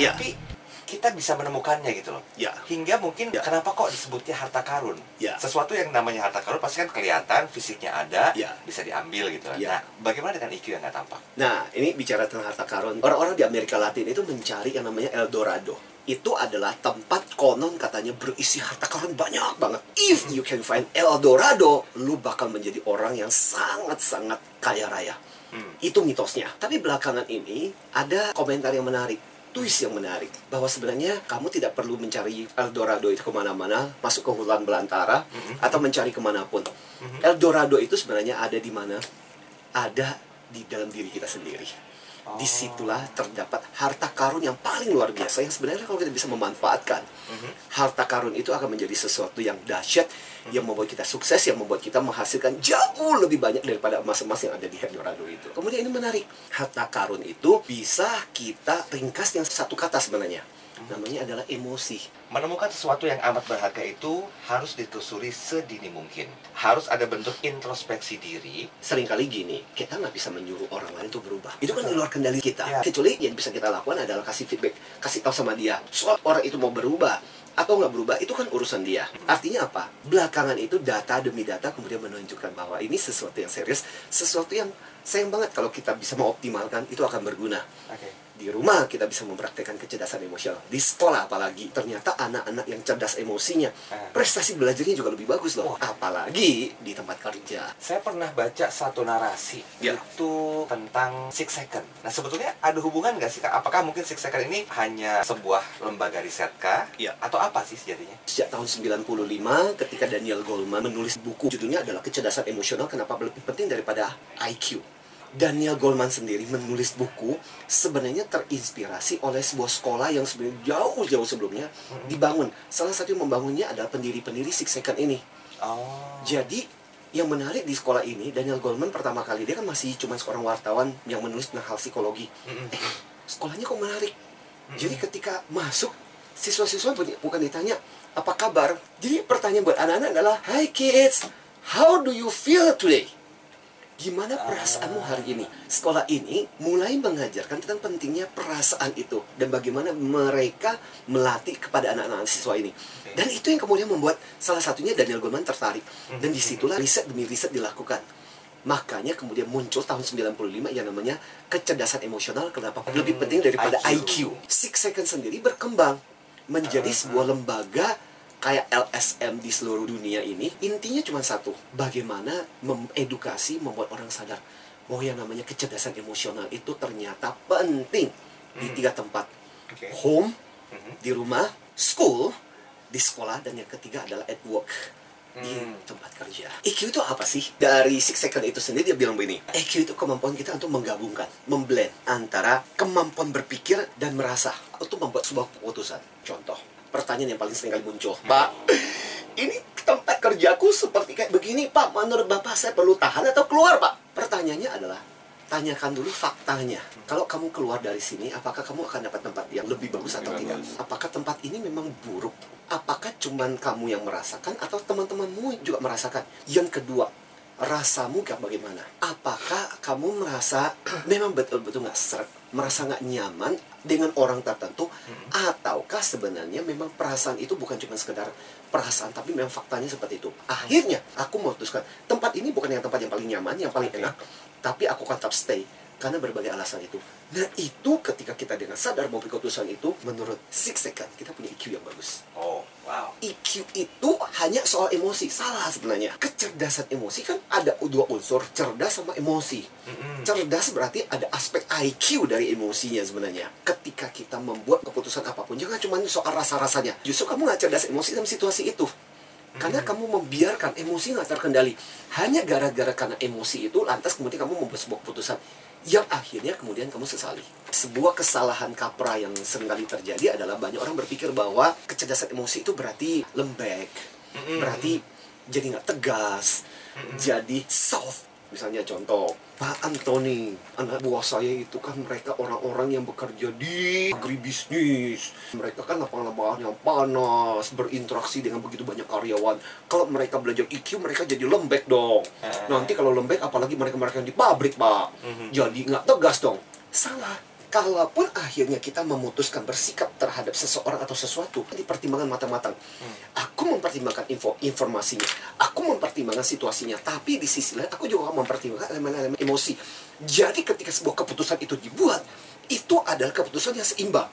Iya. Tapi kita bisa menemukannya gitu loh. Ya. Hingga mungkin Ya. kenapa kok disebutnya harta karun? Ya. Sesuatu yang namanya harta karun pasti kan kelihatan, fisiknya ada, Ya. bisa diambil gitu. Ya. Nah, bagaimana dengan IQ yang nggak tampak? Nah, ini bicara tentang harta karun. Orang-orang di Amerika Latin itu mencari yang namanya El Dorado. Itu adalah tempat konon katanya berisi harta karun banyak banget. If you can find El Dorado, lu bakal menjadi orang yang sangat-sangat kaya raya. Hmm. Itu mitosnya. Tapi belakangan ini ada komentar yang menarik. Twist yang menarik bahwa sebenarnya kamu tidak perlu mencari El Dorado itu ke mana-mana, masuk ke hutan belantara, Mhm. atau mencari ke mana pun. Mhm. El Dorado itu sebenarnya ada di mana? Ada di dalam diri kita sendiri. Di situlah terdapat harta karun yang paling luar biasa yang sebenarnya kalau kita bisa memanfaatkan Mhm. harta karun itu akan menjadi sesuatu yang dahsyat yang membuat kita sukses yang membuat kita menghasilkan jauh lebih banyak daripada emas-emas yang ada di El Dorado itu. Kemudian ini menarik, harta karun itu bisa kita ringkas yang satu kata sebenarnya. Namanya adalah emosi. Menemukan sesuatu yang amat berharga itu harus ditelusuri sedini mungkin. Harus ada bentuk introspeksi diri. Seringkali gini, kita nggak bisa menyuruh orang lain untuk berubah. Itu kan di luar kendali kita. Ya. Kecuali yang bisa kita lakukan adalah kasih feedback, kasih tahu sama dia. Soal orang itu mau berubah atau nggak berubah, itu kan urusan dia. Artinya apa? Belakangan itu data demi data kemudian menunjukkan bahwa ini sesuatu yang serius, sesuatu yang sayang banget kalau kita bisa mengoptimalkan itu akan berguna. Oke. Di rumah kita bisa mempraktekkan kecerdasan emosional. Di sekolah apalagi, ternyata anak-anak yang cerdas emosinya, Ah. prestasi belajarnya juga lebih bagus loh. Apalagi di tempat kerja. Saya pernah baca satu narasi Ya. itu tentang Six Second. Nah sebetulnya ada hubungan nggak sih? Kak? Apakah mungkin Six Second ini hanya sebuah lembaga riset kah? Ya. Atau apa sih sejatinya? Sejak tahun 95 ketika Daniel Goleman menulis buku judulnya adalah kecerdasan emosional kenapa lebih penting daripada IQ. Daniel Goleman sendiri menulis buku sebenarnya terinspirasi oleh sebuah sekolah yang sebenarnya jauh-jauh sebelumnya dibangun. Salah satu yang membangunnya adalah pendiri-pendiri Six Second ini. Oh. Jadi yang menarik di sekolah ini Daniel Goleman pertama kali dia kan masih cuma seorang wartawan yang menulis tentang hal psikologi. Mm-mm. sekolahnya kok menarik. Jadi ketika masuk, siswa-siswa bu- bukan ditanya, apa kabar? Jadi pertanyaan buat anak-anak adalah, Hi kids, how do you feel today? Gimana perasaanmu hari ini? Sekolah ini mulai mengajarkan tentang pentingnya perasaan itu dan bagaimana mereka melatih kepada anak-anak siswa ini. Dan itu yang kemudian membuat salah satunya Daniel Goleman tertarik. Dan di situlah riset demi riset dilakukan. Makanya kemudian muncul tahun 95 yang namanya kecerdasan emosional kenapa lebih penting daripada IQ. IQ. Six Second sendiri berkembang menjadi sebuah lembaga kayak LSM di seluruh dunia ini intinya cuma satu bagaimana mengedukasi membuat orang sadar bahwa yang namanya kecerdasan emosional itu ternyata penting di Hmm. tiga tempat Oke. home Mhm. di rumah school di sekolah dan yang ketiga adalah at work di Hmm. tempat kerja. EQ itu apa sih? Dari Six Second itu sendiri dia bilang begini. EQ itu kemampuan kita untuk menggabungkan, memblend antara kemampuan berpikir dan merasa untuk membuat sebuah keputusan. Contoh, pertanyaan yang paling sering kali muncul. Pak, ini tempat kerjaku seperti kayak begini, Pak. Menurut Bapak saya perlu tahan atau keluar, Pak? Pertanyaannya adalah tanyakan dulu faktanya. Kalau kamu keluar dari sini, apakah kamu akan dapat tempat yang lebih bagus atau tidak? Apakah tempat ini memang buruk? Apakah cuman kamu yang merasakan atau teman-temanmu juga merasakan? Yang kedua, rasamu kayak bagaimana? Apakah kamu merasa memang betul-betul nggak seret, merasa nggak nyaman dengan orang tertentu, ataukah sebenarnya memang perasaan itu bukan cuma sekedar perasaan, tapi memang faktanya seperti itu. Akhirnya aku memutuskan tempat ini bukan yang tempat yang paling nyaman, yang paling enak, tapi aku akan tetap stay karena berbagai alasan itu. Nah itu ketika kita dengan sadar mau keputusan itu, menurut Six Second kita punya EQ yang bagus. Oh, EQ itu hanya soal emosi, salah sebenarnya. Kecerdasan emosi kan ada dua unsur, cerdas sama emosi. Cerdas berarti ada aspek IQ dari emosinya sebenarnya. Ketika kita membuat keputusan apa pun, jangan cuma soal rasa-rasanya. Justru kamu nggak cerdas emosi dalam situasi itu. Karena kamu membiarkan emosi nggak terkendali. Hanya gara-gara karena emosi itu, lantas kemudian kamu membuat sebuah keputusan yang akhirnya kemudian kamu sesali. Sebuah kesalahan kaprah yang sering kali terjadi adalah banyak orang berpikir bahwa kecerdasan emosi itu berarti lembek, Mm-mm. berarti jadi nggak tegas, jadi soft. Misalnya contoh, Pak Antoni, anak buah saya itu kan mereka orang-orang yang bekerja di agribisnis. Mereka kan lapangan-lapangan yang panas, berinteraksi dengan begitu banyak karyawan. Kalau mereka belajar IQ, mereka jadi lembek dong. Ah. Nanti kalau lembek, apalagi mereka-mereka yang di pabrik, Pak. Mhm. Jadi nggak tegas dong. Salah. Kalaupun akhirnya kita memutuskan bersikap terhadap seseorang atau sesuatu dipertimbangkan matang-matang. Hmm. aku mempertimbangkan info informasinya. Aku mempertimbangkan situasinya. Tapi di sisi lain aku juga mempertimbangkan elemen-elemen emosi. Jadi ketika sebuah keputusan itu dibuat itu adalah keputusan yang seimbang.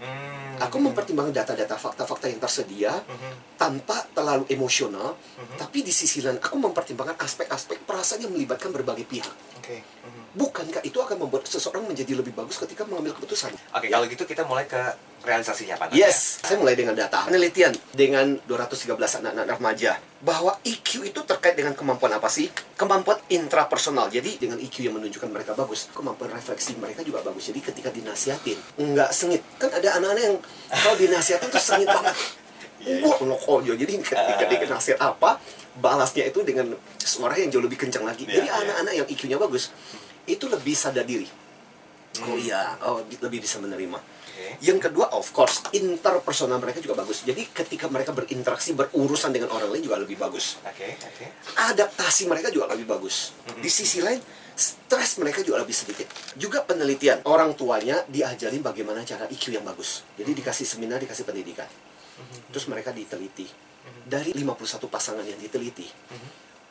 Hmm. Aku mempertimbangkan data-data fakta-fakta yang tersedia Mhm. tanpa terlalu emosional Mhm. tapi di sisi lain aku mempertimbangkan aspek-aspek perasaan yang melibatkan berbagai pihak Oke. Mhm. bukankah itu akan membuat seseorang menjadi lebih bagus ketika mengambil keputusan Oke, kalau gitu kita mulai ke realisasinya, Pak. Yes, saya mulai dengan data penelitian dengan 213 anak-anak remaja bahwa EQ itu terkait dengan kemampuan apa sih? Kemampuan intrapersonal. Jadi dengan EQ yang menunjukkan mereka bagus, kemampuan refleksi mereka juga bagus. Jadi ketika dinasihatin, nggak sengit. Kan ada anak-anak yang kalau dinasihatin tuh sengit banget. Wah, lo oh, jadi ketika dia nasihat apa, balasnya itu dengan suara yang jauh lebih kencang lagi. Iya, Jadi iya. anak-anak yang EQ-nya bagus, itu lebih sadar diri. Oh Hmm. iya, oh lebih bisa menerima. Oke. Yang kedua, of course, interpersonal mereka juga bagus. Jadi ketika mereka berinteraksi, berurusan dengan orang lain juga lebih bagus. Oke, oke. Adaptasi mereka juga lebih bagus. Di sisi lain, stres mereka juga lebih sedikit. Juga penelitian, orang tuanya diajarin bagaimana cara IQ yang bagus. Jadi dikasih seminar, dikasih pendidikan. Terus mereka diteliti. Dari 51 pasangan yang diteliti,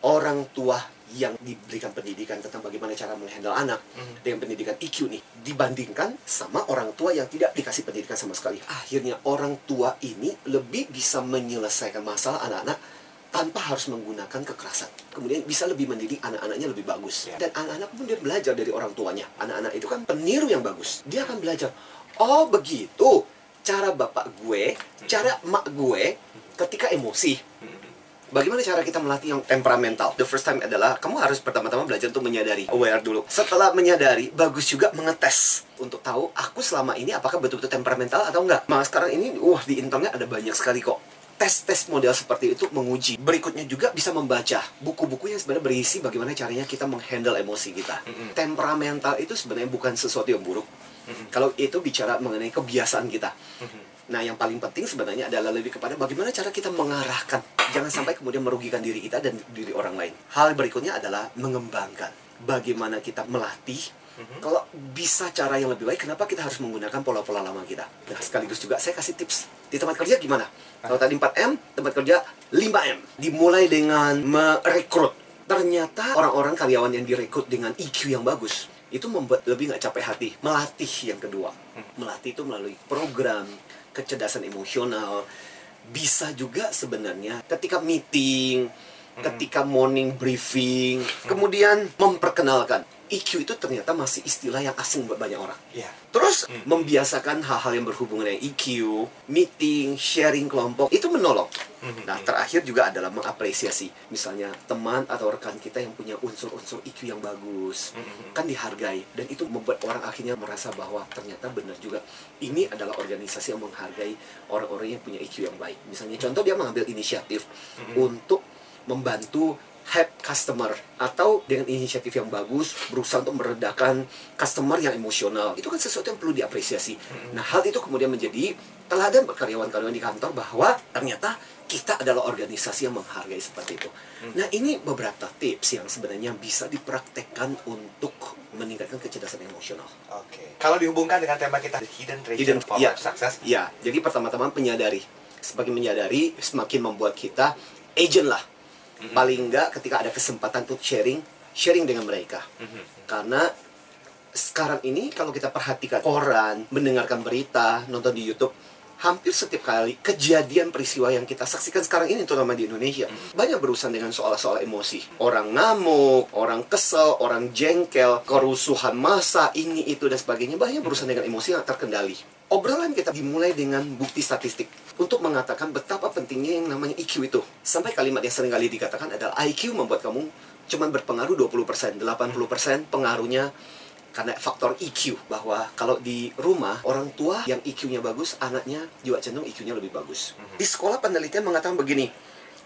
orang tua yang diberikan pendidikan tentang bagaimana cara menghandle anak Mhm. dengan pendidikan IQ nih dibandingkan sama orang tua yang tidak dikasih pendidikan sama sekali. Akhirnya orang tua ini lebih bisa menyelesaikan masalah anak-anak tanpa harus menggunakan kekerasan. Kemudian bisa lebih mendidik anak-anaknya lebih bagus. Ya. Dan anak-anak pun dia belajar dari orang tuanya. Anak-anak itu kan peniru yang bagus. Dia akan belajar, oh begitu cara bapak gue, cara emak gue ketika emosi. Mhm. Bagaimana cara kita melatih yang temperamental? The first time adalah kamu harus pertama-tama belajar untuk menyadari, aware dulu. Setelah menyadari, bagus juga mengetes untuk tahu aku selama ini apakah betul-betul temperamental atau enggak. Nah, sekarang ini wah di internet ada banyak sekali kok tes-tes model seperti itu menguji. Berikutnya juga bisa membaca buku-buku yang sebenarnya berisi bagaimana caranya kita menghandle emosi kita. Mm-mm. Temperamental itu sebenarnya bukan sesuatu yang buruk. Mhm. Kalau itu bicara mengenai kebiasaan kita. Mhm. Nah, yang paling penting sebenarnya adalah lebih kepada bagaimana cara kita mengarahkan. Jangan sampai kemudian merugikan diri kita dan diri orang lain. Hal berikutnya adalah mengembangkan. Bagaimana kita melatih. Mhm. Kalau bisa cara yang lebih baik, kenapa kita harus menggunakan pola-pola lama kita? Nah, sekaligus juga saya kasih tips. Di tempat kerja gimana? Kalau tadi 4M, tempat kerja 5M. Dimulai dengan merekrut. Ternyata orang-orang karyawan yang direkrut dengan EQ yang bagus, itu membuat lebih nggak capek hati. Melatih yang kedua. Melatih itu melalui program, kecerdasan emosional. Bisa juga sebenarnya ketika meeting, ketika morning briefing, kemudian memperkenalkan. EQ itu ternyata masih istilah yang asing buat banyak orang. Iya. Terus Hmm. membiasakan hal-hal yang berhubungan dengan EQ, meeting, sharing kelompok, itu menolong. Mhm. Nah, terakhir juga adalah mengapresiasi. Misalnya teman atau rekan kita yang punya unsur-unsur EQ yang bagus, Mhm. kan dihargai. Dan itu membuat orang akhirnya merasa bahwa ternyata benar juga. Ini adalah organisasi yang menghargai orang-orang yang punya EQ yang baik. Misalnya contoh dia mengambil inisiatif Mhm. untuk membantu help customer atau dengan inisiatif yang bagus berusaha untuk meredakan customer yang emosional itu kan sesuatu yang perlu diapresiasi. Nah hal itu kemudian menjadi teladan buat karyawan-karyawan di kantor bahwa ternyata kita adalah organisasi yang menghargai seperti itu. Nah ini beberapa tips yang sebenarnya bisa dipraktekkan untuk meningkatkan kecerdasan emosional. Oke. Kalau dihubungkan dengan tema kita The Hidden Treasure Hidden- for iya. Life Success. Ya, jadi pertama-tama menyadari. Semakin menyadari, semakin membuat kita agent lah. Mhm. Paling enggak ketika ada kesempatan untuk sharing, sharing dengan mereka. Mhm. Karena sekarang ini kalau kita perhatikan koran, mendengarkan berita, nonton di YouTube, hampir setiap kali kejadian peristiwa yang kita saksikan sekarang ini terutama di Indonesia banyak berurusan dengan soal-soal emosi. Orang ngamuk, orang kesel, orang jengkel, kerusuhan massa, ini itu dan sebagainya banyak berurusan dengan emosi yang terkendali. Obrolan kita dimulai dengan bukti statistik untuk mengatakan betapa pentingnya yang namanya IQ itu. Sampai kalimat yang sering kali dikatakan adalah IQ membuat kamu cuman berpengaruh 20%, 80% pengaruhnya karena faktor EQ bahwa kalau di rumah orang tua yang EQ-nya bagus, anaknya juga cenderung EQ-nya lebih bagus. Mhm. Di sekolah penelitian mengatakan begini,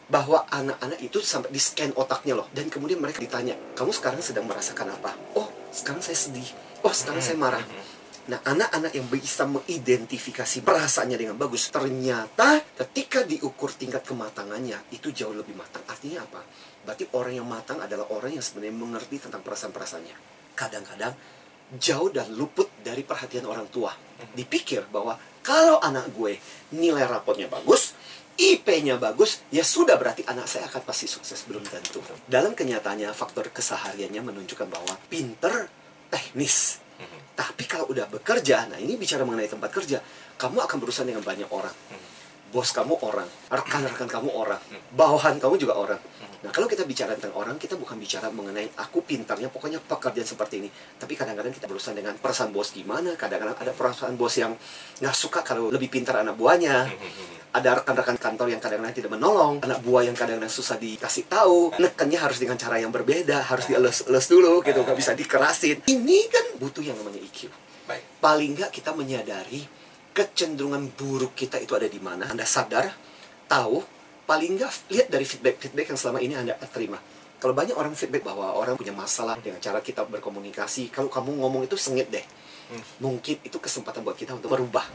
bahwa anak-anak itu sampai di scan otaknya loh dan kemudian mereka ditanya, "Kamu sekarang sedang merasakan apa?" "Oh, sekarang saya sedih." "Oh, sekarang saya marah." Nah, anak-anak yang bisa mengidentifikasi perasaannya dengan bagus, ternyata ketika diukur tingkat kematangannya, itu jauh lebih matang. Artinya apa? Berarti orang yang matang adalah orang yang sebenarnya mengerti tentang perasaan-perasaannya. Kadang-kadang jauh dan luput dari perhatian orang tua. Dipikir bahwa kalau anak gue nilai rapotnya bagus, IP-nya bagus, ya sudah berarti anak saya akan pasti sukses. Belum tentu. Dalam kenyataannya, faktor kesehariannya menunjukkan bahwa pinter teknis. Tapi kalau udah bekerja, nah ini bicara mengenai tempat kerja, kamu akan berurusan dengan banyak orang. Bos kamu orang, rekan-rekan kamu orang, bawahan kamu juga orang. Nah, kalau kita bicara tentang orang, kita bukan bicara mengenai aku pintarnya, pokoknya pekerjaan seperti ini. Tapi kadang-kadang kita berurusan dengan perasaan bos gimana, kadang-kadang ada perasaan bos yang nggak suka kalau lebih pintar anak buahnya. Ada rekan-rekan kantor yang kadang-kadang tidak menolong, anak buah yang kadang-kadang susah dikasih tahu, nekannya harus dengan cara yang berbeda, harus dielus-elus dulu gitu, nggak bisa dikerasin. Ini kan butuh yang namanya EQ. Baik. Paling nggak kita menyadari kecenderungan buruk kita itu ada di mana. Anda sadar, tahu, paling nggak lihat dari feedback-feedback yang selama ini Anda terima. Kalau banyak orang feedback bahwa orang punya masalah dengan cara kita berkomunikasi, kalau kamu ngomong itu sengit deh. Hmm. Mungkin itu kesempatan buat kita untuk merubah.